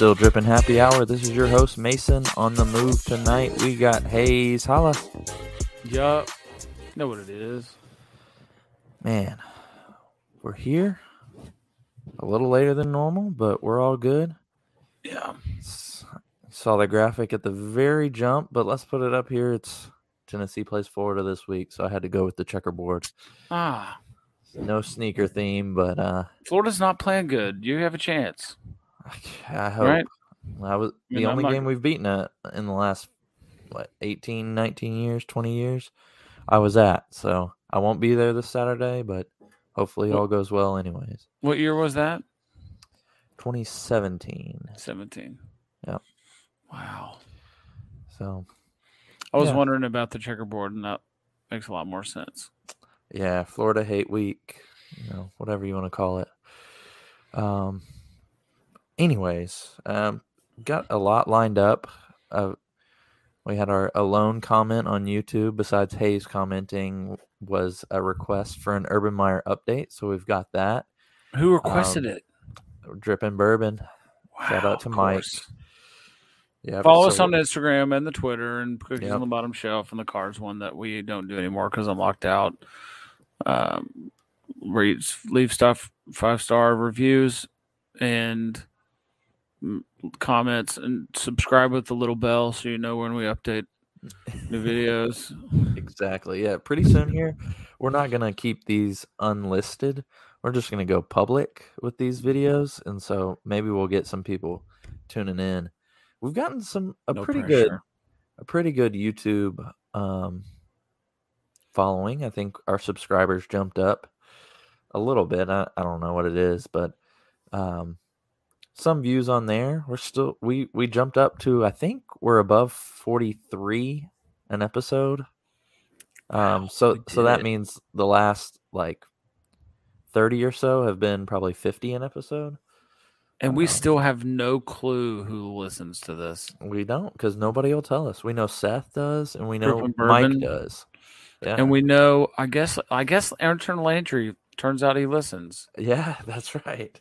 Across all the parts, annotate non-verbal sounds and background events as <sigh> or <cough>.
Still Dripping Happy Hour. This is your host Mason. On the move tonight, we got Hayes. Holla, Yup. Know what it is. man. We're here. A little later than normal, but we're all good. Yeah. Saw the graphic at the very jump, but let's put it up here. It's Tennessee plays Florida this week, so I had to go with the checkerboard. Ah, No sneaker theme, but uh, Florida's not playing good. You have a chance. I hope. Right. I was the I'm only not- game we've beaten it in the last what 18, 19 years, 20 years. I was at, so I won't be there this Saturday, but hopefully What- all goes well anyways. What year was that? 2017. 17. Yep. Wow. So, I was Yeah. wondering about the checkerboard, and that makes a lot more sense. yeah, Florida hate week, you know, whatever you want to call it. Um anyways, um got a lot lined up. Uh, we had our alone comment on YouTube besides Hayes commenting was a request for an Urban Meyer update, so we've got that. Who requested Um, it? Dripping bourbon. shout out to Mike. Yeah. Follow us so- on Instagram and the Twitter and Cookies Yep. on the Bottom Shelf and the Cards one that we don't do anymore because I'm locked out. Um, read, leave stuff five star reviews and comments and subscribe with the little bell so you know when we update new <laughs> videos. Exactly. Yeah. Pretty soon here, we're not gonna keep these unlisted. We're just gonna go public with these videos, and so maybe we'll get some people tuning in. We've gotten some a No pretty good, a pretty good YouTube um, following. I think our subscribers jumped up a little bit. I, I don't know what it is, but um, some views on there. We're still we we jumped up to I think we're above forty three an episode. Um, Wow, so so that means the last like thirty or so have been probably fifty an episode. And we um, still have no clue who listens to this. We don't because nobody will tell us. We know Seth does, and we know Mike does. Yeah, And we know, I guess, I guess Aaron Landry turns out he listens. Yeah, <laughs> that's right.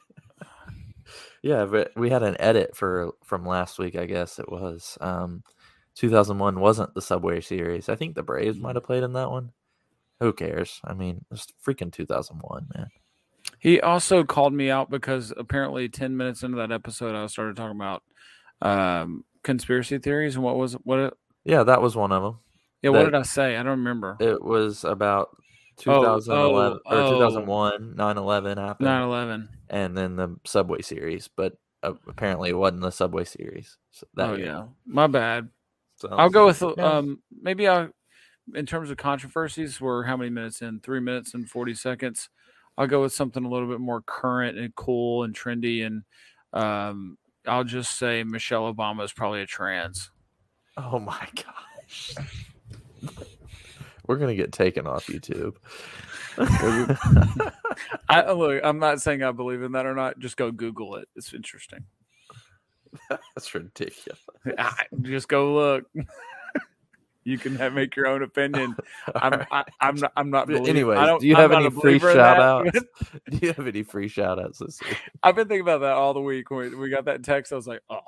Yeah, but we had an edit for from last week. I guess it was. Um, 2001 wasn't the Subway Series. I think the Braves might have played in that one. Who cares? I mean, it's freaking 2001, man. He also called me out because apparently 10 minutes into that episode, I started talking about um, conspiracy theories. And what was what? Yeah, that was one of them. Yeah, what That- did I say? I don't remember. It was about 2011 oh, or 2001, 9/11 happened, 9 11. and then the Subway Series. But uh, apparently, it wasn't the Subway Series. So that Oh, year. yeah. My bad. So, I'll go with, Yeah. um, maybe I'll, in terms of controversies, we're how many minutes in? Three minutes and 40 seconds. I'll go with something a little bit more current and cool and trendy. And um, I'll just say Michelle Obama is probably a trans. Oh my <laughs> gosh. We're gonna get taken off YouTube. <laughs> I <laughs> look. I'm not saying I believe in that or not. Just go Google it. It's interesting. <laughs> That's ridiculous. I- just go look. you can have, make your own opinion. I'm. Alright. I, I'm not. I'm not. Believe, anyways, do you I'm have any free believer in that, shout outs? Do you have any free shout outs this week? I've been thinking about that all the week. When we, we got that text, I was like, oh,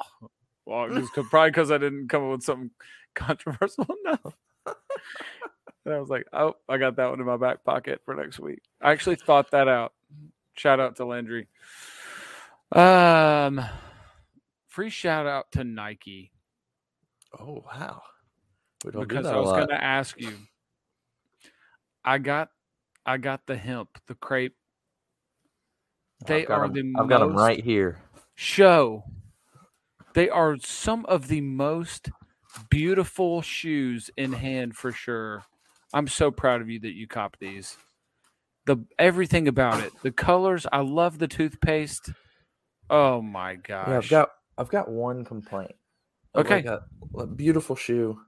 well, just 'cause- probably because I didn't come up with something controversial enough. And I was like, oh, I got that one in my back pocket for next week. I actually thought that out. Shout out to Landry. Um, free shout out to Nike Oh wow. We don't because do that I was going to ask you. I got, I got the hemp, the crepe. They are 'em- the I've got them right here. show. They are some of the most beautiful shoes in hand for sure. I'm so proud of you that you cop these. The everything about it, the colors. I love the toothpaste. Oh my gosh! Yeah, I've got I've got one complaint. Okay. like, a, a beautiful shoe.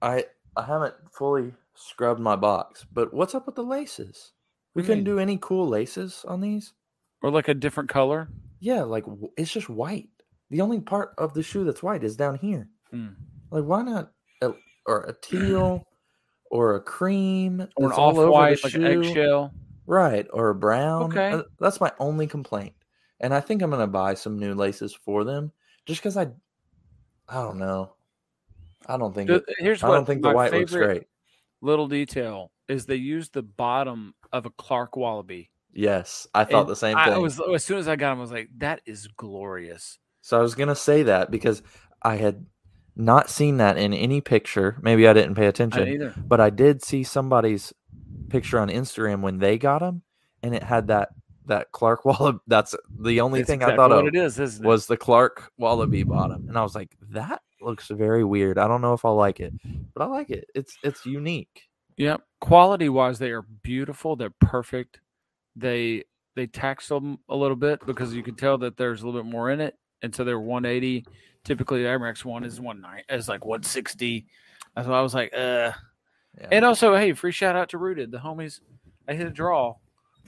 I I haven't fully scrubbed my box. But what's up with the laces? We you couldn't do any cool laces on these. Or like a different color. Yeah, like it's just white. The only part of the shoe that's white is down here. Hmm. Like, why not a, or a teal or a cream Or an off white, like an eggshell. Right, or a brown. Okay. Uh, That's my only complaint. And I think I'm gonna buy some new laces for them, just because I, I don't know. I don't think The- it, Here's I what don't think the white looks great. little detail is they use the bottom of a Clark Wallabee. Yes, I thought And the same I thing. was as soon as I got them, I was like, "That is glorious." So I was gonna say that because I had not seen that in any picture. Maybe I didn't pay I attention, didn't either. but I did see somebody's picture on Instagram when they got them, and it had that that Clark <laughs> Wallabee. That's the only thing I thought of it is, it? was the Clark Wallabee bottom, and I was like, that looks very weird. I don't know if I'll like it, but I like it. It's it's unique. Yep. Quality wise, they are beautiful. They're perfect. They they tax them a little bit because you can tell that there's a little bit more in it, and so they're 180. Typically, the Air Max one is one nine is like 160. That's why I was like, uh. Yeah. And also, hey, free shout out to Rooted, the homies. I hit a draw.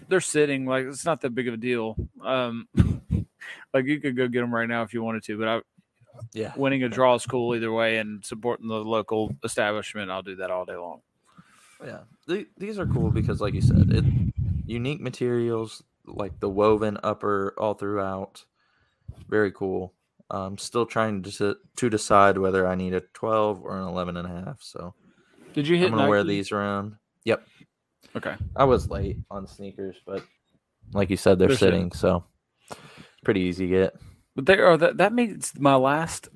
They're sitting like it's not that big of a deal. Um, <laughs> like you could go get them right now if you wanted to, but I, yeah, winning a draw is cool either way, and supporting the local establishment, I'll do that all day long. yeah. The- these are cool because, like you said, it unique materials like the woven upper all throughout. Very cool. I'm still trying to to decide whether I need a 12 or an 11 and a half. So Did you hit? I'm gonna wear these around. Yep, Okay. I was late on sneakers, but like you said, they're, They're sitting. so pretty easy to get. But there are that that makes my last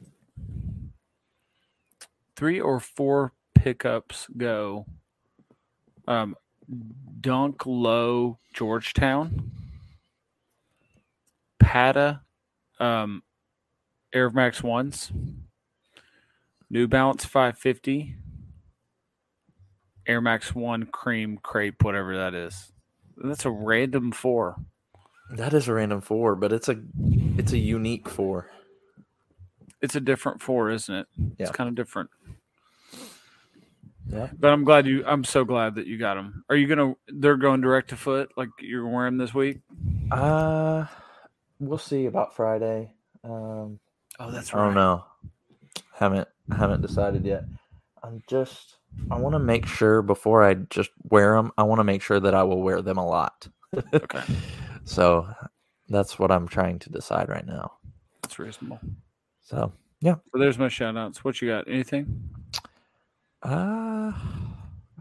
three or four pickups go. Um, Dunk Low Georgetown, Patta, um, Air Max ones, New Balance 550, Air Max One Cream Crepe, whatever that is. That's a random four. That is a random four, but it's a it's a unique four. It's a different four, isn't it? Yeah. It's kind of different. Yeah. But I'm glad you. I'm so glad that you got them. Are you gonna? They're going direct to foot, like you're wearing this week. Uh we'll see about Friday. Um Oh, that's right. I don't know. Haven't haven't decided yet. I'm just I want to make sure before I just wear them, I want to make sure that I will wear them a lot. Okay, <laughs> So that's what I'm trying to decide right now. that's reasonable. So yeah. So there's my shout outs. What you got? Anything? Uh,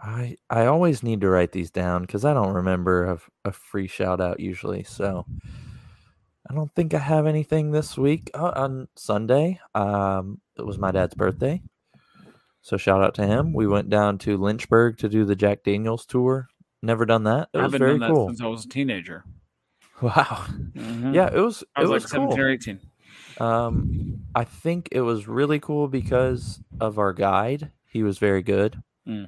I I always need to write these down because I don't remember a free shout out usually. So I don't think I have anything this week. Uh, on Sunday, um, it was my dad's birthday, so shout out to him. We went down to Lynchburg to do the Jack Daniels tour. Never done that. It I was haven't very done that cool. since I was a teenager. <laughs> Wow. Mhm. Yeah, it was. I it was, was like cool. 17 or 18. Um, I think it was really cool because of our guide. He was very good. Mm.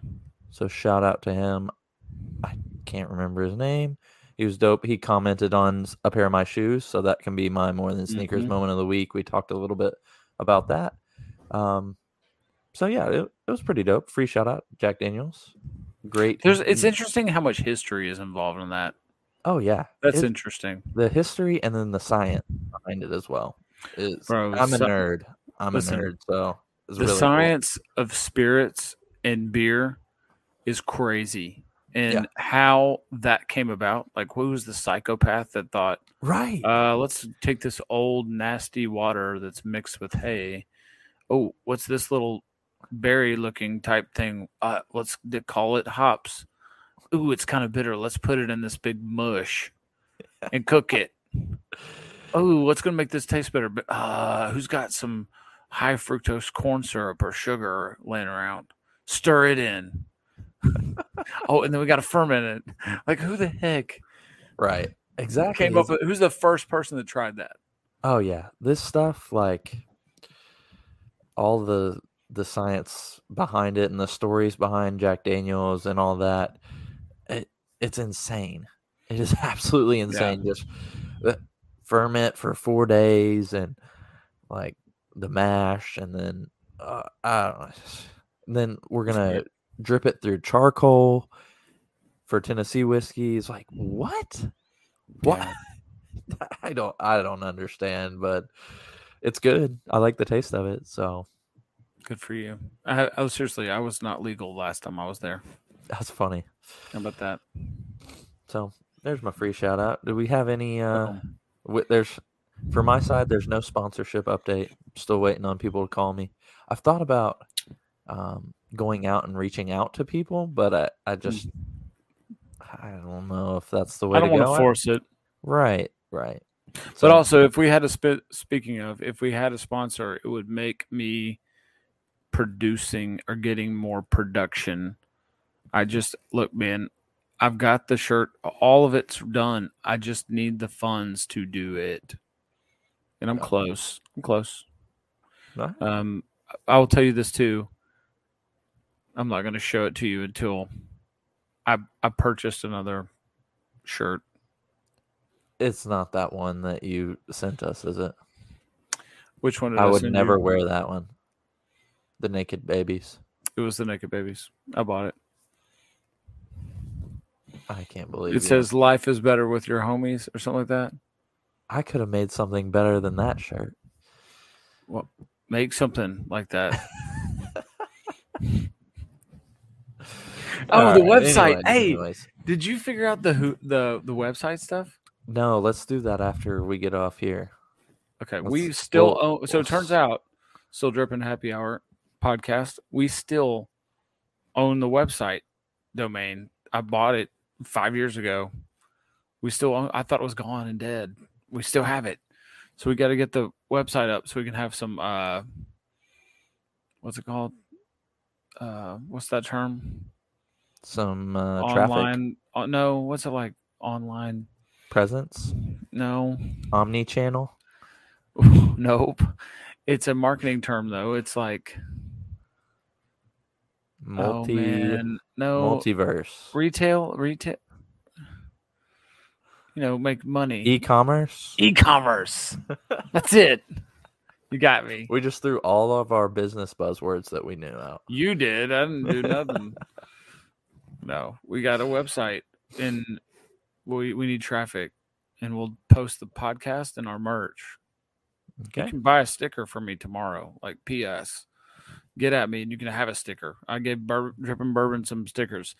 So shout out to him. I can't remember his name. He was dope. He commented on a pair of my shoes, so that can be my more than sneakers Mhm. moment of the week. We talked a little bit about that. Um, so yeah, it, it was pretty dope. Free shout out, Jack Daniels. Great. There's. It's interesting how much history is involved in that. Oh yeah, That's It- interesting. the history and then the science behind it as well. Is Bro, I'm a so- nerd. I'm listen, a nerd, so the really cool. science of spirits and beer is crazy and Yeah. how that came about like who was the psychopath that thought right? uh let's take this old nasty water that's mixed with hay. Oh what's this little berry looking type thing? Uh let's call it hops. Ooh it's kind of bitter. Let's put it in this big mush and cook it. <laughs> Oh what's gonna make this taste better? But uh who's got some high fructose corn syrup or sugar laying around? Stir it in oh and then we got to ferment it like who the heck right. Exactly. came up with who's the first person that tried that Oh yeah, this stuff like all the the science behind it and the stories behind Jack Daniels and all that. It it's insane. It is <laughs> absolutely insane. Just uh, ferment for four days and like the mash, and then uh, I don't know. Then we're gonna drip it through charcoal for Tennessee whiskey. It's like what? What? Yeah. <laughs> I don't I don't understand, but it's good. I like the taste of it. So Good for you. I, I was seriously, I was not legal last time I was there. that's funny. How about that? So there's my free shout out. Do we have any? Uh, there's for my side. There's no sponsorship update. Still waiting on people to call me. I've thought about um, going out and reaching out to people, but I, I just I don't know if that's the way Hmm. I don't to want go. to force it. Right, right. But also, if we had a spit, speaking of, if we had a sponsor, it would make me producing or getting more production. I just look, man. I've got the shirt. All of it's done. I just need the funds to do it, and I'm Yeah. close. I'm close. Right. Um, I will tell you this too. I'm not going to show it to you until I I purchased another shirt. it's not that one that you sent us, is it? Which one did I I, would never you? wear that one. The naked babies. It was the Naked Babies. I bought it. I can't believe It you. says life is better with your homies or something like that. I could have made something better than that shirt. Well, make something like that. <laughs> oh, All the right, website. anyways, hey, anyways. did you figure out the who the the website stuff? No, let's do that after we get off here. Okay, Let's- we still we'll- own. So it turns out, still dripping happy hour podcast. We still own the website domain. I bought it five years ago. We still own. I thought it was gone and dead. We still have it. So we got to get the website up so we can have some. uh What's it called? Uh What's that term? Some uh, traffic online. Uh, no, what's it like? Online? presence, No. omni channel. <laughs> nope. It's a marketing term though. It's like multi oh, no multiverse retail retail you know make money e-commerce e-commerce <laughs> that's it you got me we just threw all of our business buzzwords that we knew out you did i didn't do nothing <laughs> no we got a website and we we need traffic and we'll post the podcast and our merch. You okay. can buy a sticker for me tomorrow like ps get at me and you can have a sticker. I gave Bur- dripping bourbon some stickers.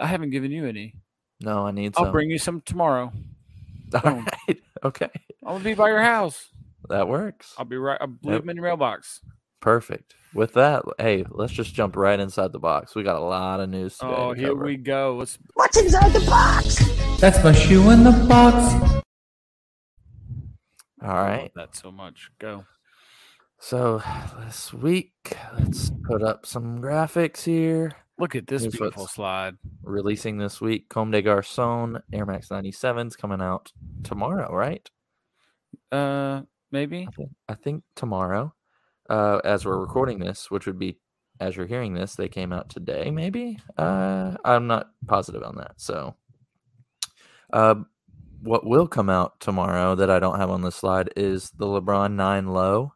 I haven't given you any. No i need some i'll some. bring you some tomorrow. <laughs> All some. right. okay. I'll be by your house. That works. I'll be right. I'll leave Yep. them in your mailbox. perfect with that hey let's just jump right inside the box we got a lot of news today Oh, to here cover. we go. Let's. What's inside the box? That's my shoe in the box. All right. I love that so much. Go. so this week let's put up some graphics here Look at this Here's beautiful slide. releasing this week. Comme des Garçons Air Max 97s coming out tomorrow, right? Uh, maybe. I think, I think tomorrow, uh, as we're recording this, which would be as you're hearing this, they came out today, maybe. Uh, I'm not positive on that. So, uh, what will come out tomorrow that I don't have on this slide is the LeBron 9 Low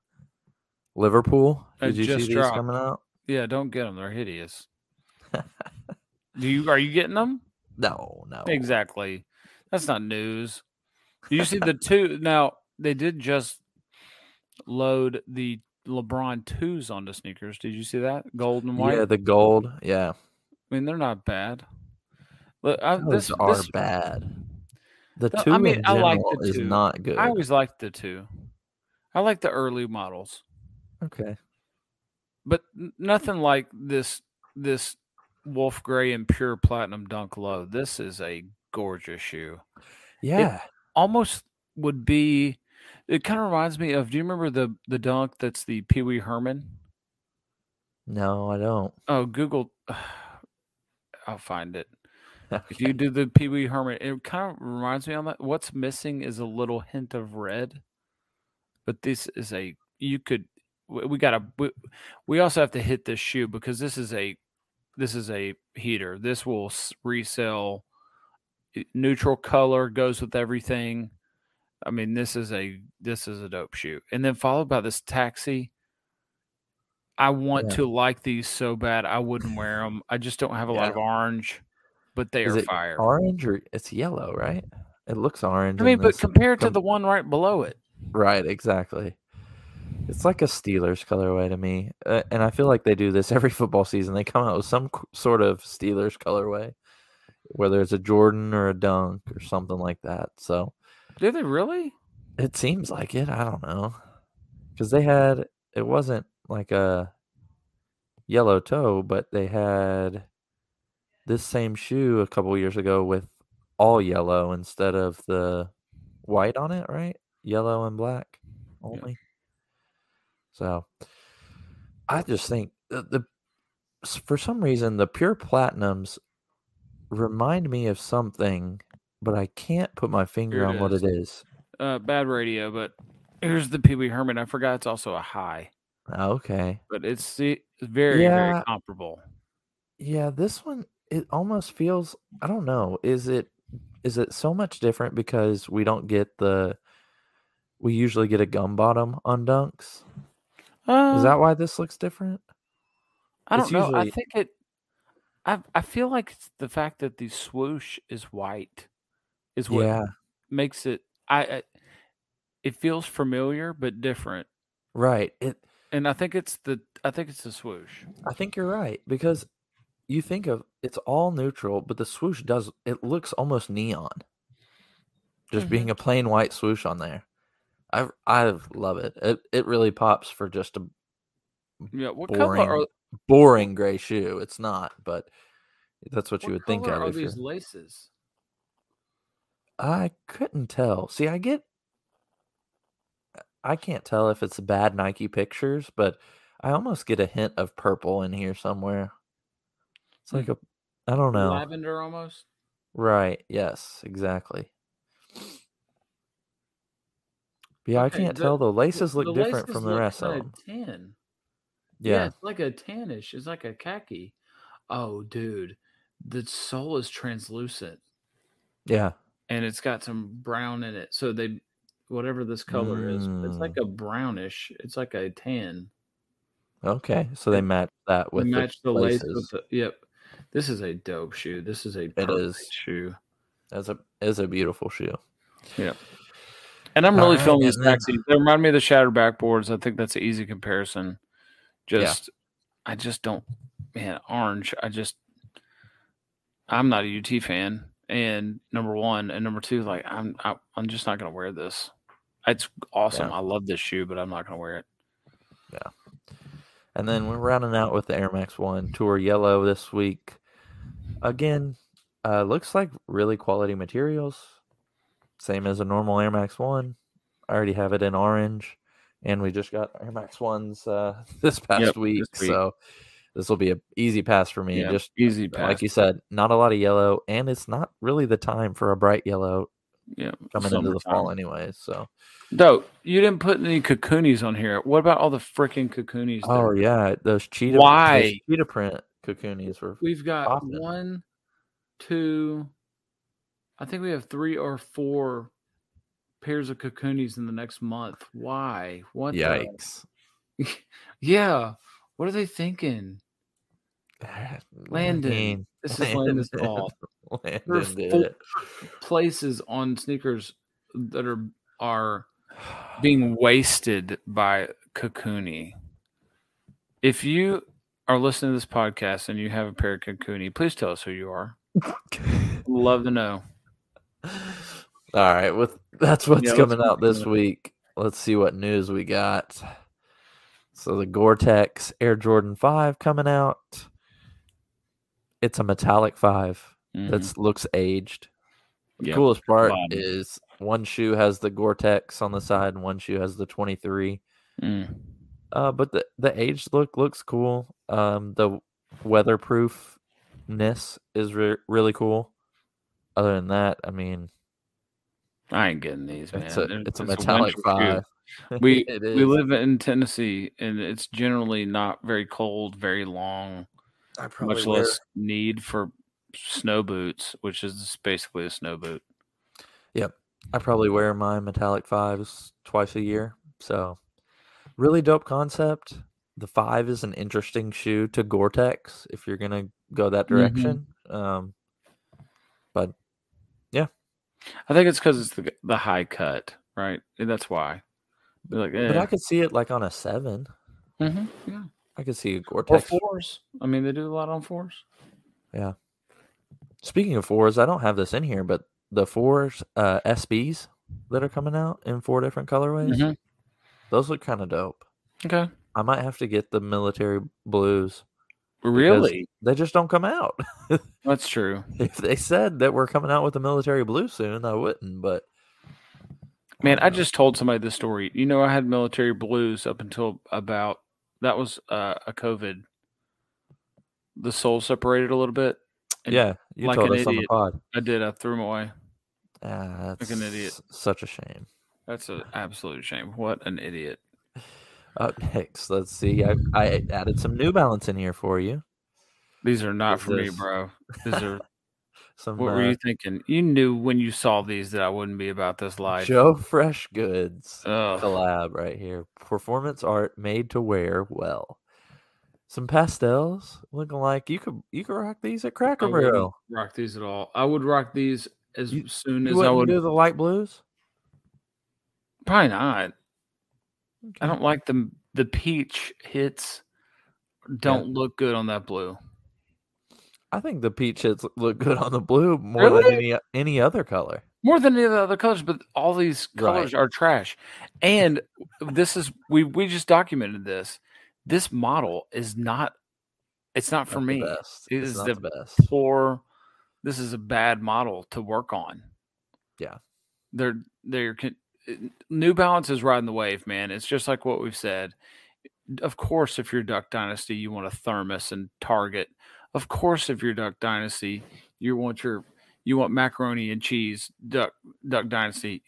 Liverpool. Did you see just these coming out? Yeah, don't get them. They're hideous. <laughs> Do you? Are you getting them? No, no. Exactly. That's not news. You see <laughs> the two? Now they did just load the LeBron twos onto sneakers. Did you see that? Gold and white. Yeah, the gold. Yeah, I mean, they're not bad. Look, I, uh, those this, are this bad. The No, two I mean, I like the is two. not good. I always liked the two. I like the early models. okay. but nothing like this this wolf gray and pure platinum dunk low this is a gorgeous shoe Yeah. almost would be it kind of reminds me of do you remember the the dunk that's the pee-wee herman? No, I don't. oh google <sighs> i'll find it. <laughs> If you do the pee-wee herman it kind of reminds me on that what's missing is a little hint of red but this is a you could we, we gotta we, we also have to hit this shoe because this is a this is a heater. This will resell neutral color goes with everything i mean this is a this is a dope shoe and then followed by this taxi I want Yeah. to like these so bad. I wouldn't wear <laughs> them. I just don't have a lot of orange, but they Is are fire. Orange or it's yellow, right? It looks orange. I mean, but compared compare it to the one right below it. Right, exactly. It's like a Steelers colorway to me, uh, and I feel like they do this every football season. They come out with some sort of Steelers colorway, whether it's a Jordan or a Dunk or something like that. So Do they really? it seems like it. I don't know, because they had it wasn't like a yellow toe, but they had this same shoe a couple years ago with all yellow instead of the white on it, right? Yellow and black only. So I just think the, the for some reason the pure platinums remind me of something, but I can't put my finger on what is. it is. Uh, bad radio, but here's the Pee Wee Herman. I forgot it's also a high, Okay. but it's the very, very comparable. Yeah, this one it almost feels I don't know. Is it is it so much different because we don't get the we usually get a gum bottom on dunks? Uh, Is that why this looks different? I don't it's know. I think it. I I feel like it's the fact that the swoosh is white is what Yeah, makes it. I, I. It feels familiar but different, right. It and I think it's the. I think it's the swoosh. I think you're right because you think of it's all neutral, but the swoosh does it looks almost neon. Just Mhm. being a plain white swoosh on there. I I love it. It it really pops for just a Yeah. What Boring. color are boring gray shoe. It's not, but that's what you what would think of are these laces? I couldn't tell. See, I get I can't tell if it's bad Nike pictures, but I almost get a hint of purple in here somewhere. It's Hmm. like a I don't know. Lavender almost. Right. Yes, exactly. But yeah, I can't the- tell. though. laces look the different laces from the rest of them. Tan. Yeah. Yeah. it's like a tannish. It's like a khaki. Oh, dude, the sole is translucent. Yeah. And it's got some brown in it. So they, whatever this color is, it's like Mm. a brownish. It's like a tan. Okay. So they match that with match the the lace laces. with the. Yep, this is a dope shoe. This is a It is. shoe. It's a is a beautiful shoe. Yeah, and I'm really right, feeling these and then- taxis. They remind me of the shattered backboards. I think that's an easy comparison. Yeah. Just, I just don't, man. Orange. I just, I'm not a UT fan. And number one, and number two, like I'm, I, I'm just not gonna wear this. It's awesome. Yeah. I love this shoe, but I'm not gonna wear it. Yeah and then we're rounding out with the Air Max One Tour Yellow this week. Again, uh, looks like really quality materials. Same as a normal Air Max One. I already have it in orange, and we just got Air Max Ones uh, <laughs> this past Yep, week, this week. so this will be a easy pass for me. Yeah, Just easy pass. like you said, not a lot of yellow, and it's not really the time for a bright yellow yeah, coming into the fall, summertime. anyways. So, Dope. You didn't put any Kukinis on here. What about all the freaking Kukinis? oh are- yeah, those cheetah those Why? cheetah print Kukinis were We've got one, two, I think we have three or four pairs of Kukinis in the next month. Why? What? the- yikes. <laughs> yeah. What are they thinking? Landon, mean, This is Landon's fault. Landon There are four places on sneakers that are are being wasted by Kukini. If you are listening to this podcast and you have a pair of Kukini, please tell us who you are. <laughs> Love to know. All right, with that's what's Yeah, coming out this week. Let's see what news we got. So the Gore-Tex Air Jordan 5 coming out. It's a metallic 5 Mhm. that looks aged. The Yeah, coolest part is one shoe has the Gore-Tex on the side and one shoe has the 23. Mm. Uh, but the the aged look looks cool. Um, the weatherproofness is re- really cool. Other than that, I mean, I ain't getting these, man. it's a It- it's a metallic shoe. five. <laughs> We we live in Tennessee, and it's generally not very cold, very long, I much less need for snow boots, which is basically a snow boot. Yep, I probably wear my metallic fives twice a year. So, really dope concept, the five is an interesting shoe to Gore-Tex if you're gonna go that Mm-hmm. direction. Um, but yeah, I think it's because it's the the high cut, right? And that's why. Like, but eh. I could see it like on a seven. Mhm, yeah. I could see Gore-Tex. Or fours. I mean, they do a lot on fours. Yeah. Speaking of fours, I don't have this in here, but the fours uh, SBs that are coming out in four different colorways, Mhm. those look kind of dope. Okay. I might have to get the military blues. Really? They just don't come out. <laughs> That's true. if they said that we're coming out with the military blue soon, I wouldn't. But Man, I don't just told somebody this story. You know, I had military blues up until about that was uh, a COVID. The soul separated a little bit. and yeah, you like told an us on the pod. I did. I threw them away. Ah, that's an idiot. Such a shame. That's an absolute shame. What an idiot. <sighs> Up next, let's see. I, I added some New Balance in here for you. These are not for me, bro. These are. <laughs> <laughs> Some what were uh, you thinking? You knew when you saw these that I wouldn't be about this life. Joe Fresh Goods Ugh. collab right here. Performance art made to wear well. Some pastels looking like you could you could rock these at Cracker Barrel. rock these at all. I would rock these as You- soon You as I wouldn't do the light blues. Probably not. I don't like the the peach hits. Don't look good on that blue. I think the peach hits look good on the blue more than any any other color. More than any of the other colors, but all these colors Right. are trash. And this is we we just documented this. This model is not. It's not for Not the me. best. It It's is the the best. Poor. This is a bad model to work on. Yeah. they're they're New Balance is riding the wave, man. It's just like what we've said. Of course, if you're Duck Dynasty, you want a thermos and Target. Of course, if you're Duck Dynasty, you want your you want macaroni and cheese. Duck Duck Dynasty.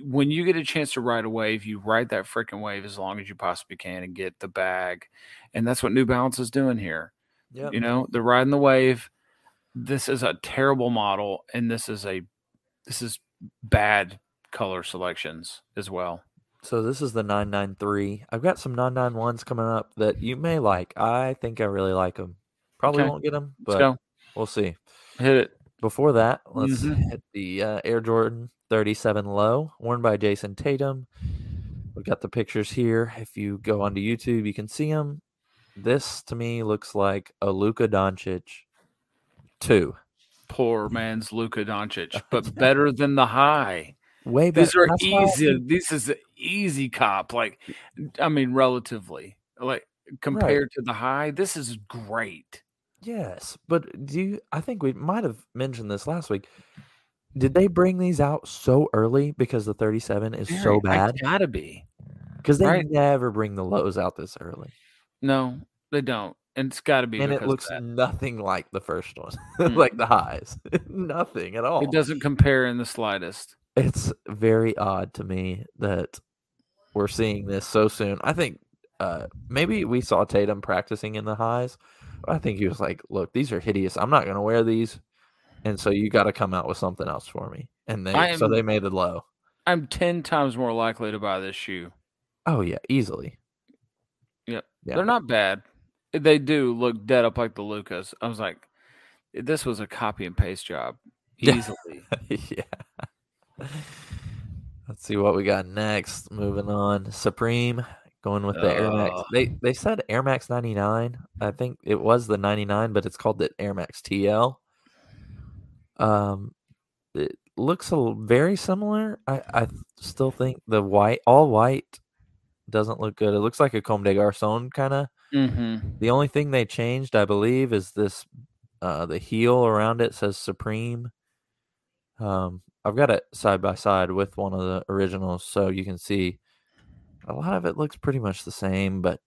When you get a chance to ride a wave, you ride that freaking wave as long as you possibly can and get the bag. And that's what New Balance is doing here. Yeah. You know, they're riding the wave. This is a terrible model, and this is a this is bad color selections as well. So this is the 993. I've got some 991s coming up that you may like. I think I really like them. Probably Okay. won't get them, Let's but go. we'll see. Hit it. Before that, let's Mhm. hit the uh, Air Jordan 37 Low, worn by Jayson Tatum. We've got the pictures here. If you go onto YouTube, you can see them. This to me looks like a Luka Doncic two. Poor man's Luka Doncic, but <laughs> better than the high. Way better. These are That's why easy. think- This is an easy cop. Like, I mean, relatively, like compared to the high, this is great. Yes, but do you? I think we might have mentioned this last week. Did they bring these out so early because the 37 is so Very- I bad? gotta be. Because they right. never bring the lows out this early, No, they don't, and it's got to be. and it looks nothing like the first one, <laughs> Mm. like the highs. <laughs> nothing at all. It doesn't compare in the slightest. It's very odd to me that we're seeing this so soon. I think uh, maybe we saw Tatum practicing in the highs. I think he was like, "Look, these are hideous. I'm not going to wear these." And so you got to come out with something else for me. And they I so they made it low. I'm ten times more likely to buy this shoe. Oh yeah, easily. Yep. Yeah. They're not bad. They do look dead up like the Lucas. I was like, this was a copy and paste job. <laughs> Easily. <laughs> yeah. Let's see what we got next. Moving on, Supreme going with the Air Max. They they said Air Max 99. I think it was the 99, but it's called the Air Max TL. Um, it looks a very similar. I I still think the white, all white, doesn't look good. It looks like a Comme des Garçons kind of. hmm The only thing they changed, I believe, is this uh the heel around it says Supreme. Um I've got it side by side with one of the originals so you can see a lot of it looks pretty much the same, but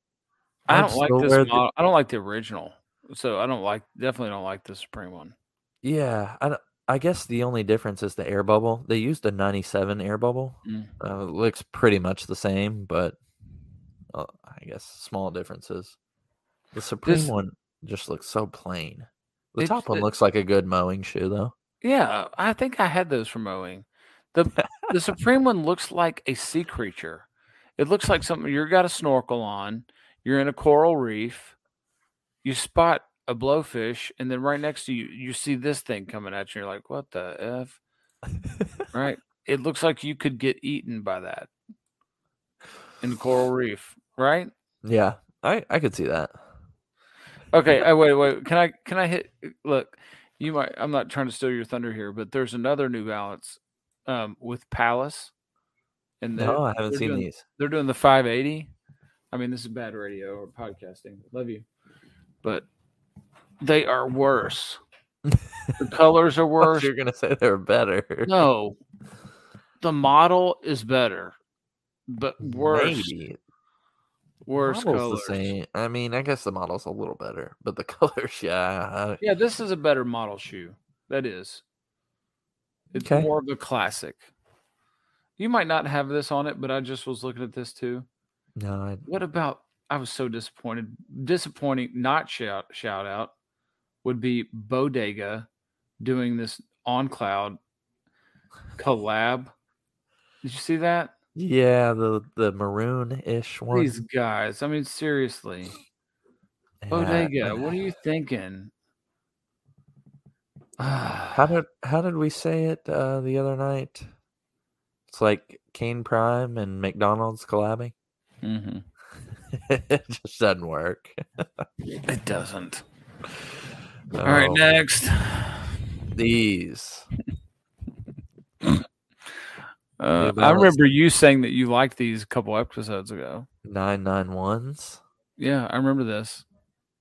I don't like this the- model. I don't like the original. So I don't like, definitely don't like the Supreme one. yeah, I, I guess the only difference is the air bubble. They used a 97 air bubble. Mm. Uh, it looks pretty much the same, but uh, I guess small differences. The Supreme This- one just looks so plain. The top one looks like a good mowing shoe though. Yeah, I think I had those from mowing. The the Supreme one looks like a sea creature. It looks like something you've got a snorkel on. You're in a coral reef. You spot a blowfish, and then right next to you, you see this thing coming at you. You're like, "What the f?" right? It looks like you could get eaten by that in the coral reef, right? Yeah, I I could see that. Okay, I wait, wait. Can I can I hit? Look, you might. I'm not trying to steal your thunder here, but there's another New Balance um, with Palace, and No, I haven't seen doing, these. They're doing the 580. I mean, this is bad radio or podcasting. Love you, but they are worse. the <laughs> colors are worse. You're gonna say they're better. No, the model is better, but worse. Maybe. Worse colors. the same. I mean, I guess the model's a little better, but the <laughs> colors, yeah. Yeah, this is a better model shoe. That is. It's Okay. more of a classic. You might not have this on it, but I just was looking at this too. No, I, What about I was so disappointed. Disappointing not shout shout out would be Bodega doing this on cloud collab. Did you see that? Yeah, the the maroon ish one. These guys. I mean, seriously. Yeah, Bodega, what are you thinking? <sighs> How did how did we say it uh, the other night? It's like Kane Prime and McDonald's collabing. Mhm. <laughs> it just doesn't work. It doesn't. <laughs> All right, Oh, next. these. Uh, I remember you saying that you liked these a couple episodes ago. nine nine ones. Yeah, I remember this.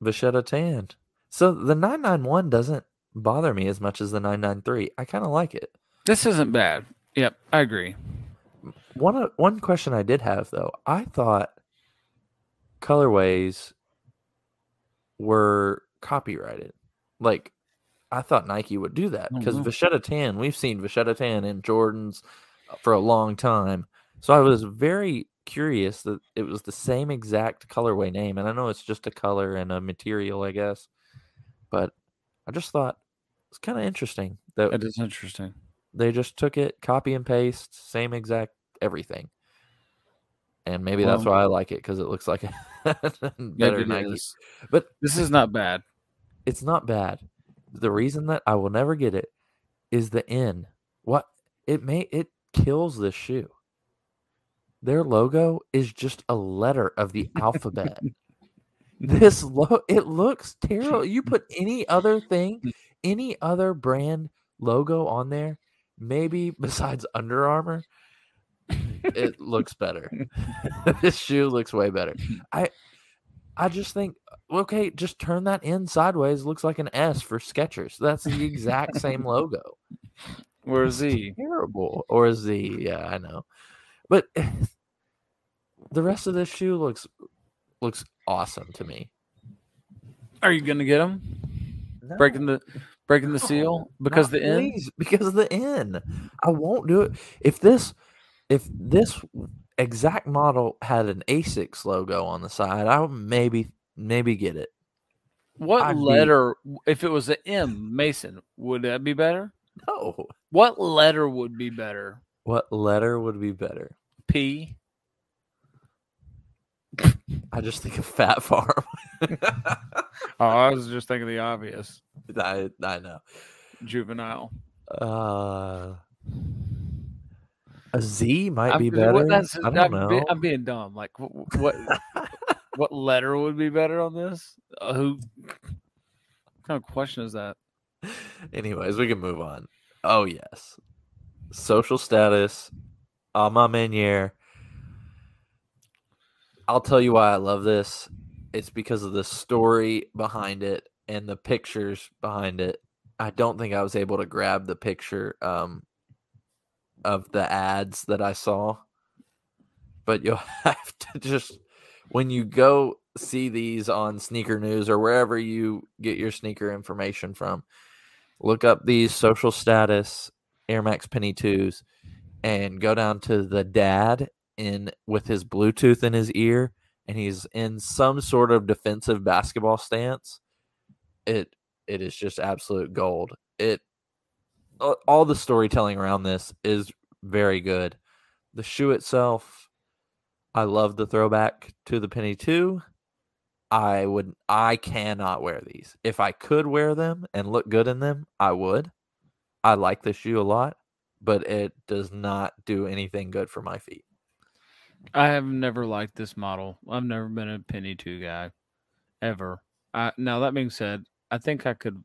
Vachetta Tan. So the nine nine one doesn't bother me as much as the nine nine three. I kind of like it. This isn't bad. Yep, I agree. One o- one question I did have though, I thought colorways were copyrighted. Like I thought Nike would do that Oh, because no. Vachetta Tan, we've seen Vachetta Tan in Jordans for a long time. So I was very curious that it was the same exact colorway name, and I know it's just a color and a material, I guess, but I just thought it's kind of interesting that it is interesting. they just took it, copy and paste, same exact everything. And maybe that's why I like it because it looks like a <laughs> better Nike. is. But This is not bad. it's not bad. The reason that I will never get it is the N. What it may it kills this shoe. Their logo is just a letter of the alphabet. <laughs> this lo- it looks terrible. You put any other thing, <laughs> any other brand logo on there, maybe besides Under Armour, it looks better. <laughs> this shoe looks way better. I I just think okay, just turn that in sideways. Looks like an S for Skechers. That's the exact same logo. Where's he? Terrible. Or Z. Yeah, I know. But <sighs> the rest of this shoe looks looks awesome to me. Are you gonna get him? Breaking the breaking the seal because the end. please, because of the N. I won't do it. If this if this exact model had an Asics logo on the side, I would maybe maybe get it. What I'd be- letter? If it was an M, Mason, would that be better? <laughs> No. What letter would be better? What letter would be better? P. I just think of Fat Farm. <laughs> Oh, I was just thinking the obvious. I I know. Juvenile. Uh, a Z might I'm- be better. that's- I don't I'm, know. I'm being dumb. Like wh- what? <laughs> what letter would be better on this? Uh, who? What kind of question is that? <laughs> Anyways, we can move on. Oh yes, social status, a ma manière. I'll tell you why I love this. It's because of the story behind it and the pictures behind it. I don't think I was able to grab the picture um, of the ads that I saw, but you'll <laughs> have to just when you go see these on Sneaker News or wherever you get your sneaker information from, look up these social status Air Max Penny twos and go down to the dad in with his Bluetooth in his ear and he's in some sort of defensive basketball stance. It it is just absolute gold. It all the storytelling around this is very good. The shoe itself, I love the throwback to the Penny 2. I would I cannot wear these. If I could wear them and look good in them, I would. I like the shoe a lot, but it does not do anything good for my feet. I have never liked this model. I've never been a penny two guy, ever. I, now that being said, I think I could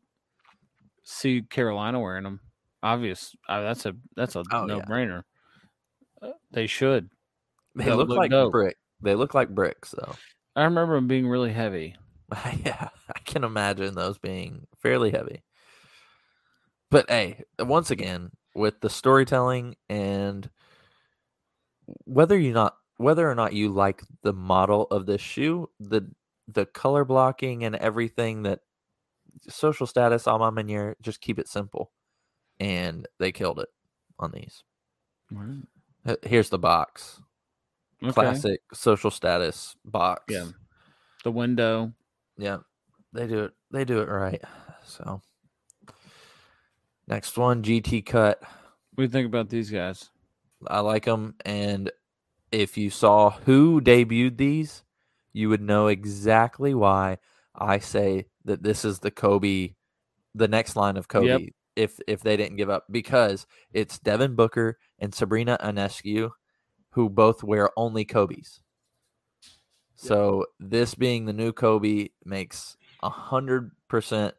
see Carolina wearing them. Obvious, uh, that's a that's a Oh, no brainer. Uh, they should. They That look look like dope. brick. They look like bricks though. I remember them being really heavy. <laughs> yeah, I can imagine those being fairly heavy. But hey, once again, with the storytelling and whether you not whether or not you like the model of this shoe, the the color blocking and everything that social status a ma maniere, just keep it simple. And they killed it on these. H- Here's the box. Okay. Classic social status box. Yeah. The window. Yeah, they do it. They do it right. So, next one, GT cut. What do you think about these guys? I like them, and if you saw who debuted these, you would know exactly why I say that this is the Kobe, the next line of Kobe. If if they didn't give up, because it's Devin Booker and Sabrina Ionescu, who both wear only Kobe's. So this being the new Kobe makes a hundred percent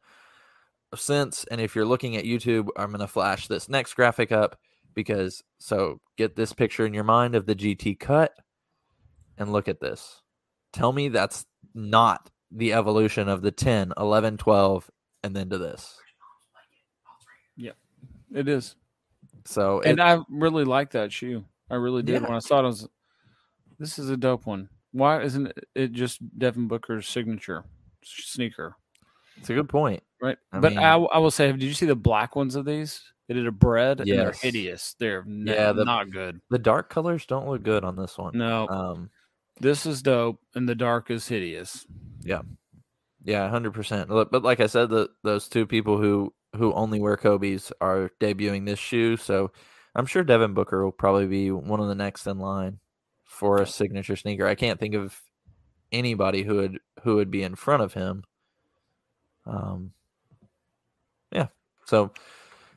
sense. And if you're looking at YouTube, I'm gonna flash this next graphic up because so get this picture in your mind of the GT cut and look at this. Tell me that's not the evolution of the 10, 11, 12, and then to this. Yep, it is. So And it- I really like that shoe. I really did. Yeah. When I saw it, I was, this is a dope one. Why isn't it just Devin Booker's signature sneaker? it's a good point. Right. I but mean- I, I will say, did you see the black ones of these? They did a bread. And they're hideous. They're n- Yeah, the- not good. The dark colors don't look good on this one. No, Um, this is dope, and the dark is hideous. Yeah, yeah, hundred percent. But like I said, the, those two people who who only wear Kobe's are debuting this shoe, so I'm sure Devin Booker will probably be one of the next in line for a signature sneaker. I can't think of anybody who would who would be in front of him. Um, yeah. So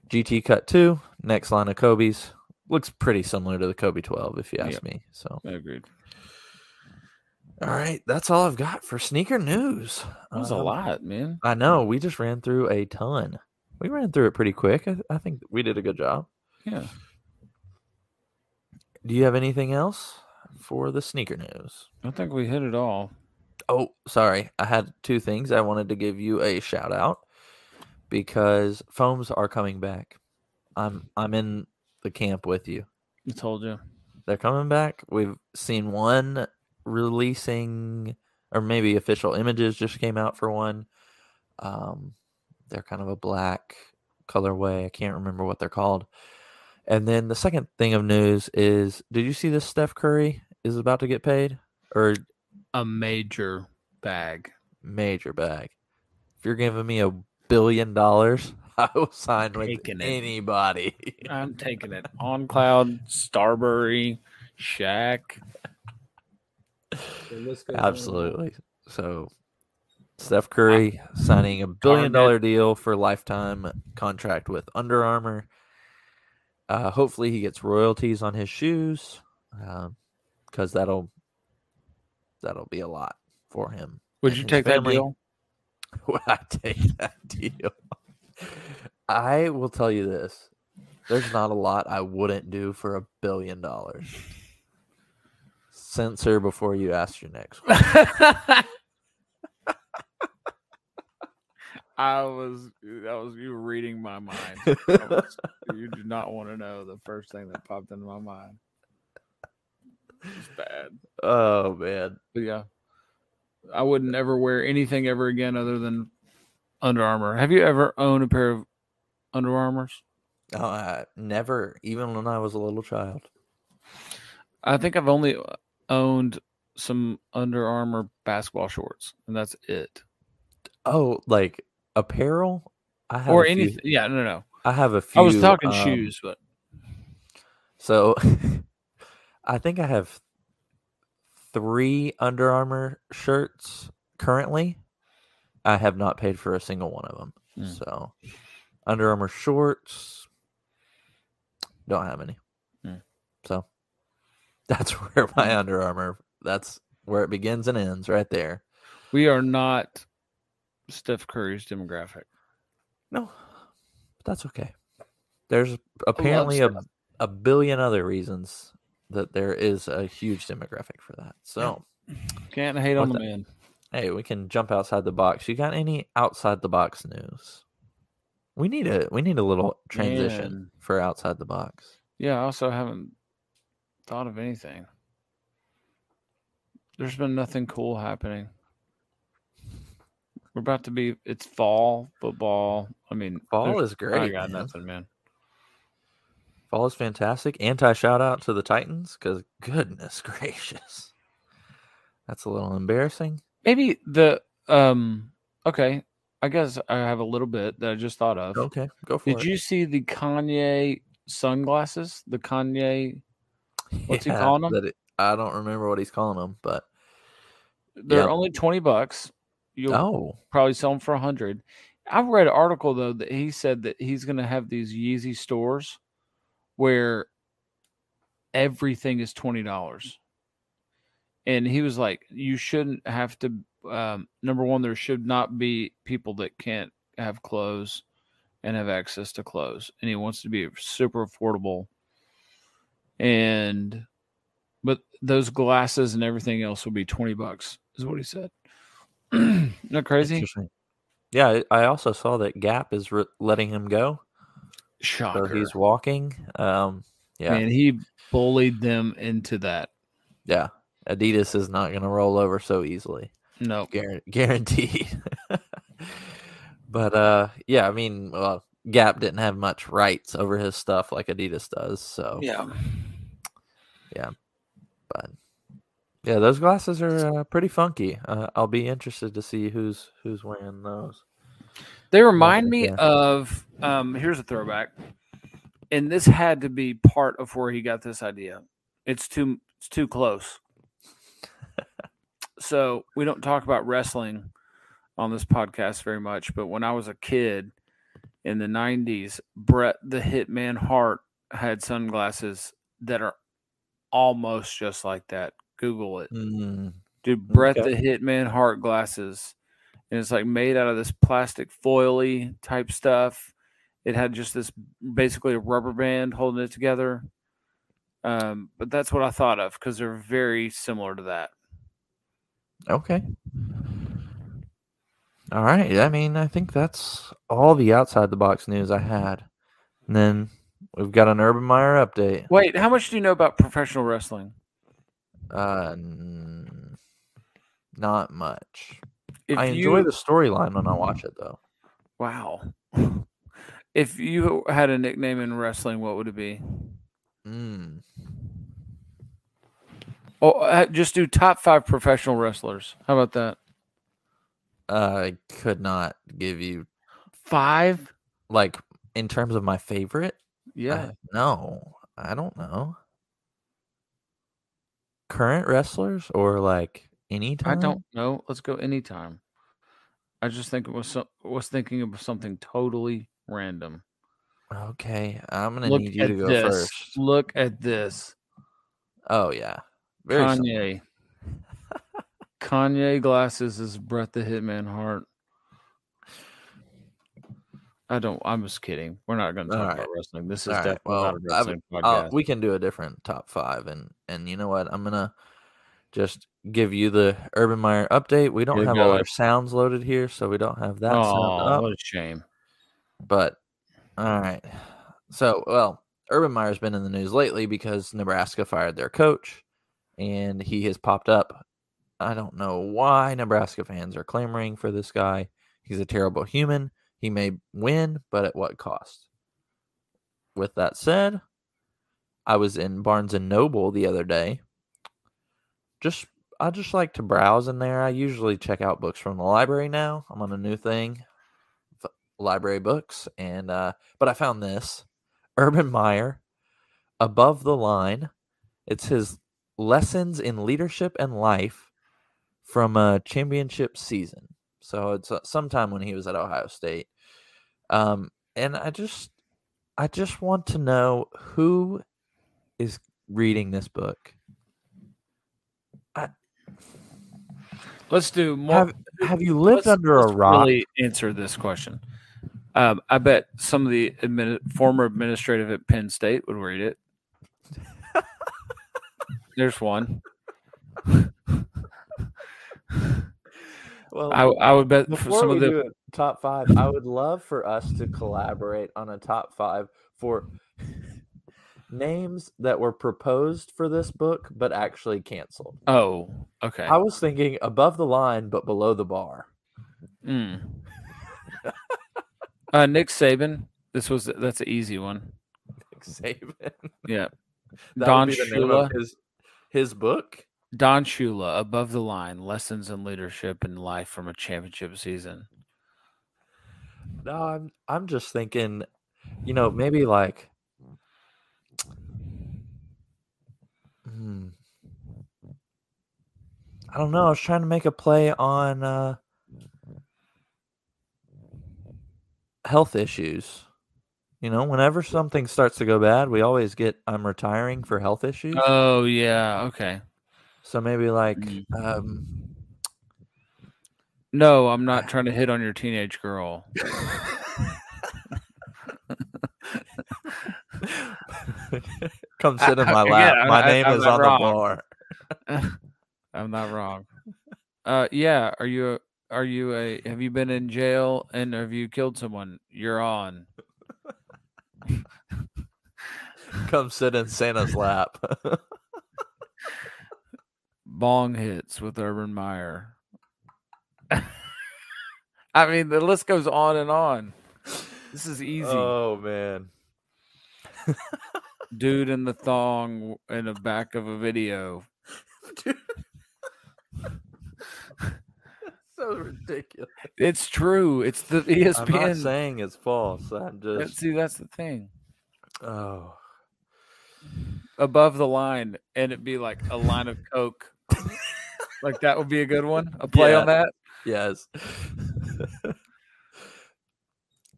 GT Cut Two, next line of Kobe's looks pretty similar to the Kobe 12, if you ask Yep. me. So I agreed. all right, that's all I've got for sneaker news. That was a Um, lot, man. I know we just ran through a ton. We ran through it pretty quick. I, I think we did a good job. Yeah. Do you have anything else for the sneaker news? I think we hit it all. Oh, sorry. I had two things. I wanted to give you a shout out because foams are coming back. I'm I'm in the camp with you. I told you. They're coming back. We've seen one releasing or maybe official images just came out for one. Um they're kind of a black colorway. I can't remember what they're called. And then the second thing of news is did you see this Steph Curry is about to get paid or A major bag. major bag? If you're giving me a billion dollars, <laughs> I will sign with Taking it. anybody. I'm taking it. <laughs> On Cloud, Starbury, Shaq. The on. Absolutely. So Steph Curry signing a billion dollar deal for lifetime contract with Under Armour. Uh, hopefully he gets royalties on his shoes, because that'll that'll be a lot for him. Would you take that deal? <laughs> Would I take that <laughs> deal? I will tell you this: there's not a lot I wouldn't do for a billion dollars. <laughs> Censor before you ask your next question. I was eh, that was you reading my mind. Was- <laughs> you do not want to know the first thing that popped into my mind. It's bad. Oh man. But yeah. I would never wear anything ever again other than Under Armour. Have you ever owned a pair of Under Armours? Oh, I never, even when I was a little child. I think I've only uh, owned some Under Armour basketball shorts, and that's it. Oh, like apparel? I have Or anything. Yeah, no, no. I have a few. I was talking um, shoes, but So <laughs> I think I have three Under Armour shirts currently, I have not paid for a single one of them. Hmm. So, Under Armour shorts, don't have any. Hmm. So, <laughs> that's where my Under Armour. That's where it begins and ends, right there. We are not Steph Curry's demographic. No, but that's okay. There's apparently a, a billion other reasons that there is a huge demographic for that. So, Can't hate on the the- man. hey, we can jump outside the box. You got any outside the box news? We need a we need a little transition Man. for outside the box. Yeah, I also haven't thought of anything. There's been nothing cool happening. We're about to be it's fall football. I mean Fall is great. I got man. nothing, man. Fall is fantastic. Anti shout out to the Titans because goodness <laughs> gracious, that's a little embarrassing. Maybe the um okay. I guess I have a little bit that I just thought of. Okay, go for Did it. Did you see the Kanye sunglasses? The Kanye <laughs> what's he calling 'em? that it- I don't remember what he's calling them, but they're Yeah. only 20 bucks. You'll oh, probably sell them for a hundred. I read an article though that he said that he's going to have these Yeezy stores where everything is twenty dollars, and he was like, "You shouldn't have to." Um, number one, there should not be people that can't have clothes and have access to clothes, and he wants to be super affordable. And but those glasses and everything else will be twenty bucks, is what he said. <clears throat> That crazy? Yeah, I also saw that Gap is re- letting him go, Shocker. so he's walking. Um, yeah, and he bullied them into that. yeah. Adidas is not going to roll over so easily. No, Guar- <laughs> guaranteed. but uh yeah, I mean, well, Gap didn't have much rights over his stuff like Adidas does, so yeah, yeah, but yeah, those glasses are uh, pretty funky. Uh, I'll be interested to see who's who's wearing those. they remind me yeah. of. Um, here's a throwback, and this had to be part of where he got this idea. It's too it's too close. <laughs> so we don't talk about wrestling on this podcast very much, but when I was a kid in the '90s, Brett the Hitman Hart had sunglasses that are almost just like that. Google it. Mm, Dude, Brett Okay. the Hitman Hart glasses. And it's like made out of this plastic foily type stuff. It had just this basically a rubber band holding it together. Um, but that's what I thought of because they're very similar to that. okay. All right. I mean, I think that's all the outside the box news I had. And then we've got an Urban Meyer update. Wait, how much do you know about professional wrestling? Uh, n- not much. If I enjoy you, the storyline when I watch it, though. wow. <laughs> if you had a nickname in wrestling, what would it be? Mm. Oh, uh, just do top five professional wrestlers. How about that? I could not give you Five? like in terms of my favorite. Yeah. I- no, I don't know. Current wrestlers or like anytime? I don't know. Let's go anytime. I just think it was so, was thinking of something totally random. Okay, I'm gonna Look need you to go this. first. Look at this. Oh yeah, very. Kanye. Kanye glasses is Brett the Hitman Hart. I don't. I'm just kidding. We're not going to talk All about wrestling. This is All right, definitely well, not a wrestling Uh, podcast. we can do a different top five, and and you know what? I'm gonna just give you the Urban Meyer update. We don't have all our sounds loaded here, so we don't have that oh, up. what a shame. But all right. So, well, Urban Meyer's been in the news lately because Nebraska fired their coach and he has popped up. I don't know why Nebraska fans are clamoring for this guy. He's a terrible human. He may win, but at what cost? With that said, I was in Barnes and Noble the other day. Just I just like to browse in there. I usually check out books from the library now. I'm on a new thing library books and uh but I found this <laughs> Urban Meyer above the line it's his lessons in leadership and life from a championship season. So it's uh, sometime when he was at Ohio State. Um, and I just, I just want to know who is reading this book. Let's do more. Have Have you lived let's- under a let's rock? Really answer this question. Um, I bet some of the admini- former administrative at Penn State would read it. <laughs> There's one. <laughs> Well, I, I would bet for some of the top five, I would love for us to collaborate on a top five for <laughs> names that were proposed for this book but actually canceled. Oh, okay. I was thinking above the line but below the bar. Mm. <laughs> uh, Nick Saban. This was that's an easy one. Nick Saban. Yeah. <laughs> That Don would be the name of Shula. his his book. Don Shula, Above the Line: Lessons in Leadership and Life from a Championship Season. No, I'm I'm just thinking, you know, maybe like Hmm. I don't know. I was trying to make a play on uh health issues. You know, whenever something starts to go bad, we always get I'm retiring for health issues. Oh yeah, okay. So maybe like Mm. um No, I'm not trying to hit on your teenage girl. <laughs> Come sit in I- my lap. I- My I- name I'm is on wrong. the bar. <laughs> I'm not wrong. Uh, yeah. Are you? A, are you a? Have you been in jail and have you killed someone? You're on. <laughs> Come sit in Santa's lap. Bong hits with Urban Meyer. <laughs> I mean, the list goes on and on. This is easy. oh man. <laughs> Dude in the thong in the back of a video. <laughs> so ridiculous. It's true. It's the E I'm not ESPN. saying it's false. I'm just See, that's the thing. oh Above the line, and it'd be like a line of coke. Like that would be a good one. A play on that. yes. <laughs>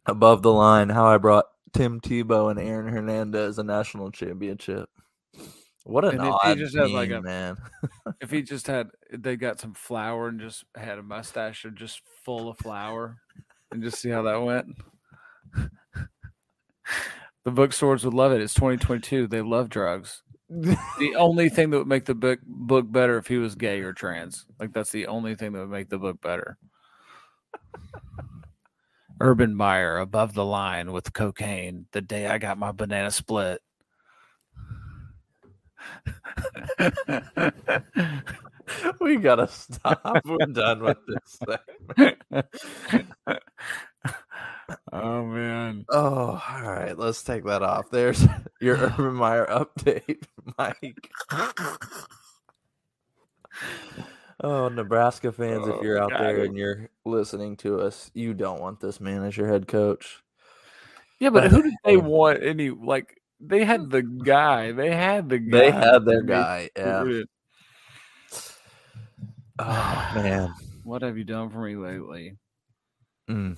Above the line, how I brought Tim Tebow and Aaron Hernandez a national championship. What an And if he odd just had, like, a- man. If he <laughs> just had, they got some flour and just had a mustache or just full of flour, and just see how that went. <laughs> the bookstores would love it. It's 2022. They love drugs. The only thing that would make the book book better if he was gay or trans. Like that's the only thing that would make the book better. Urban Meyer above the line with cocaine the day I got my banana split. <laughs> we gotta stop. We're done with this thing. <laughs> oh man. Oh, all right. Let's take that off. There's <laughs> your Urban <laughs> Meyer update, <laughs> Mike. Oh, Nebraska fans, if Oh, you're out there it. and you're listening to us, you don't want this man as your head coach. Yeah, but who did they want any like they had the guy. They had the guy. They had their guy. Yeah. Oh man. <sighs> What have you done for me lately? Mm.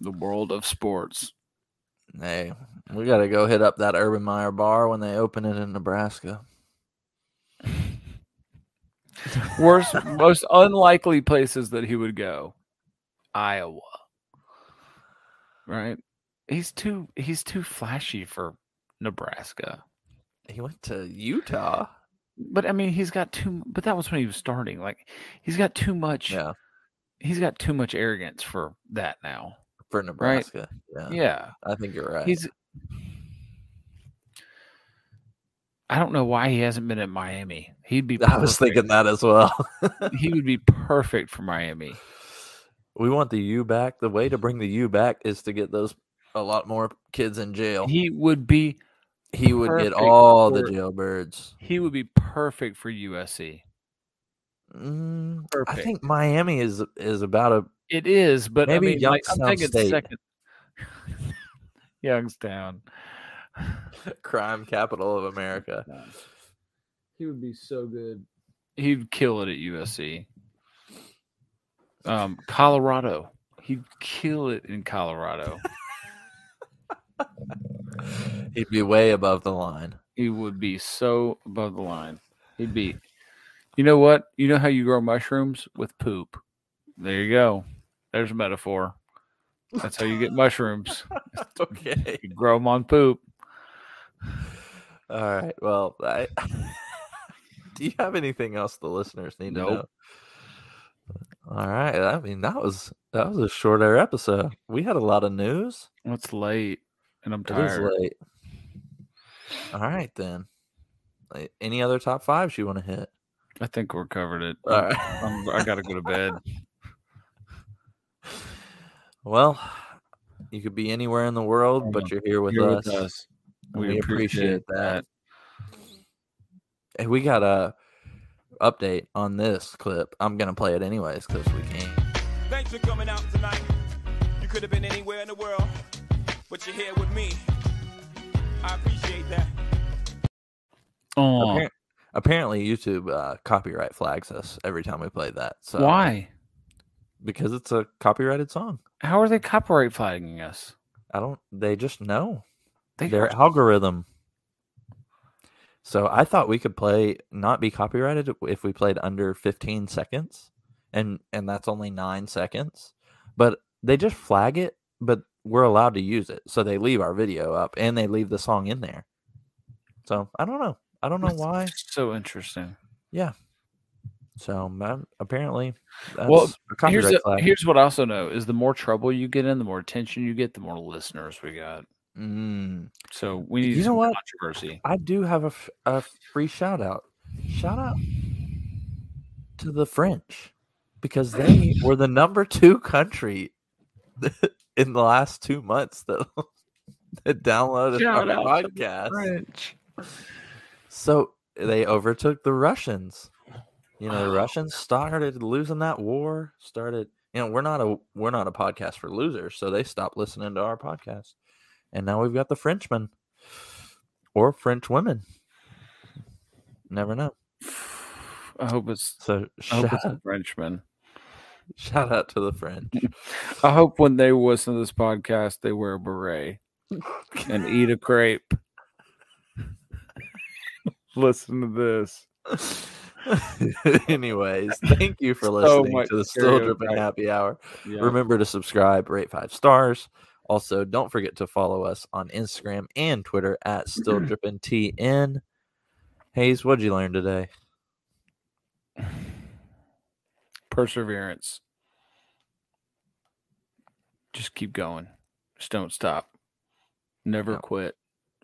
The world of sports. Hey, we got to go hit up that Urban Meyer bar when they open it in Nebraska. <laughs> Worst, most unlikely places that he would go. Iowa. Right? He's too he's too flashy for Nebraska. He went to Utah. But I mean, he's got too but that was when he was starting. Like he's got too much Yeah, he's got too much arrogance for that now. For Nebraska. Yeah, Yeah. I think you're right. He's I don't know why he hasn't been at Miami. He'd be <laughs> I was thinking that as well. he would <laughs> be perfect for Miami. we want the U back. The way to bring the U back is to get those a lot more kids in jail. He, would be he would get perfect all the jailbirds. he would be perfect for USC. Mm, I think Miami is is about a It is, but Maybe I mean, like, I'm Youngstown thinking State. second. <laughs> Youngstown. <laughs> crime capital of America. He would be so good. He'd kill it at USC. Um, Colorado. He'd kill it in Colorado. <laughs> He'd be way above the line. he would be so above the line. He'd be. You know what? You know how you grow mushrooms with poop. There you go. There's a metaphor. That's how you get mushrooms. <laughs> okay. You grow them on poop. All right. Well, I, <laughs> do you have anything else the listeners need to Nope. know? All right. I mean, that was that was a shorter episode. We had a lot of news. It's late, and I'm tired. late. All right then. Any other top fives you want to hit? I think we're covered it. All I'm- right. I'm- gotta go to bed. <laughs> Well, you could be anywhere in the world, but you're here with You're us. with us. We, we appreciate, appreciate that. Hey, we got a update on this clip. I'm gonna play it anyways because we can. Thanks for coming out tonight. You could have been anywhere in the world, but you're here with me. I appreciate that. Oh, Appar- apparently, YouTube uh, copyright flags us every time we play that. So why? Because it's a copyrighted song. How are they copyright flagging us? I don't. They just know They their algorithm. So I thought we could play not be copyrighted if we played under 15 seconds, and and that's only nine seconds. But they just flag it, but we're allowed to use it. So they leave our video up and they leave the song in there. So I don't know. I don't know why. <laughs> so interesting. Yeah. So um, apparently, that's Well, a Here's, flag. here's what I also know is the more trouble you get in, the more attention you get, the more listeners we got. Mm. So we need You know what? controversy. I do have a, f- a free shout out. Shout out to the French because they were the number two country <laughs> in the last two months that, <laughs> that downloaded Shout our out to the podcast. French. So they overtook the Russians. You know, the Russians started losing that war. Started, you know, we're not a we're not a podcast for losers, so they stopped listening to our podcast, and now we've got the Frenchmen or French women. Never know. I hope it's So I hope shout, it's a Frenchman. <laughs> shout out to the French. <laughs> I hope when they listen to this podcast, they wear a beret and eat a crepe. Listen to this. <laughs> Anyways, thank you for <laughs> listening much to the Still Dripping. Happy Hour. Yeah. Remember to subscribe, rate five stars. Also, don't forget to follow us on Instagram and Twitter at Still <clears throat> Dripping TN. Hayes, what'd you learn today? <sighs> perseverance. Just keep going. Just don't stop. Never Yep. quit.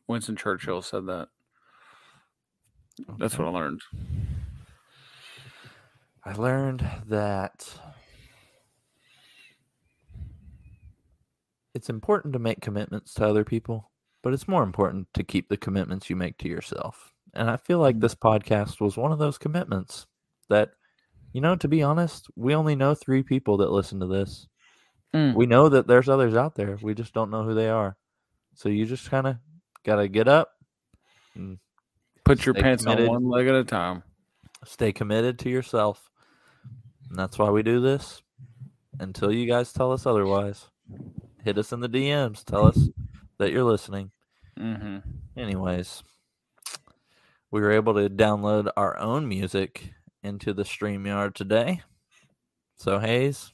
Winston Churchill said that. That's what I learned. I learned that it's important to make commitments to other people, but it's more important to keep the commitments you make to yourself. And I feel like this podcast was one of those commitments that, you know, to be honest, we only know three people that listen to this. Mm. We know that there's others out there. We just don't know who they are. So you just kind of got to get up and Put your Stay pants committed. on one leg at a time. stay committed to yourself. And that's why we do this until you guys tell us otherwise. Hit us in the DMs. Tell us that you're listening. Mm-hmm. Anyways, we were able to download our own music into the StreamYard today. So, Hayes,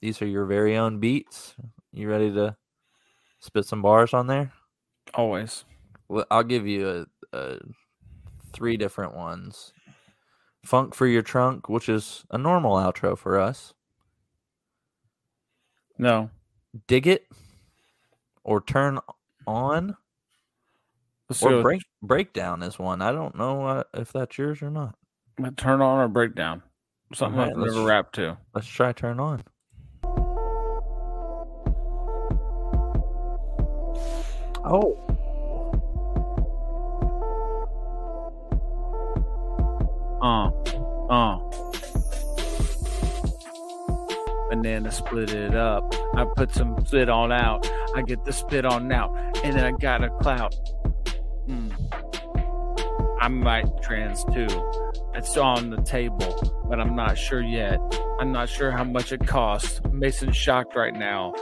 these are your very own beats. You ready to spit some bars on there? Always. Well, I'll give you a, a three different ones. Funk for your trunk, which is a normal outro for us. No. Dig it, or turn on, Let's or break breakdown is one. I don't know uh, if that's yours or not. it. Turn on or breakdown. Something Alright, I've let's never tr- rapped to. Let's try turn on. Oh, Uh, uh. Banana split it up. I put some spit on out. I get the spit on out, and then I got a clout. Mm. I might trans too. It's on the table, but I'm not sure yet. I'm not sure how much it costs. Mason's shocked right now.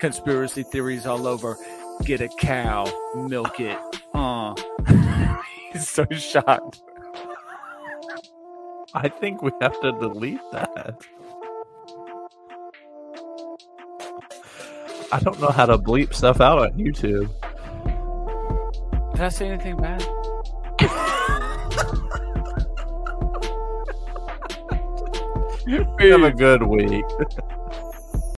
Conspiracy theories all over. Get a cow, milk it. Uh. <laughs> He's so shocked. I think we have to delete that. I don't know how to bleep stuff out on YouTube. Did I say anything bad? You have a good week. <laughs>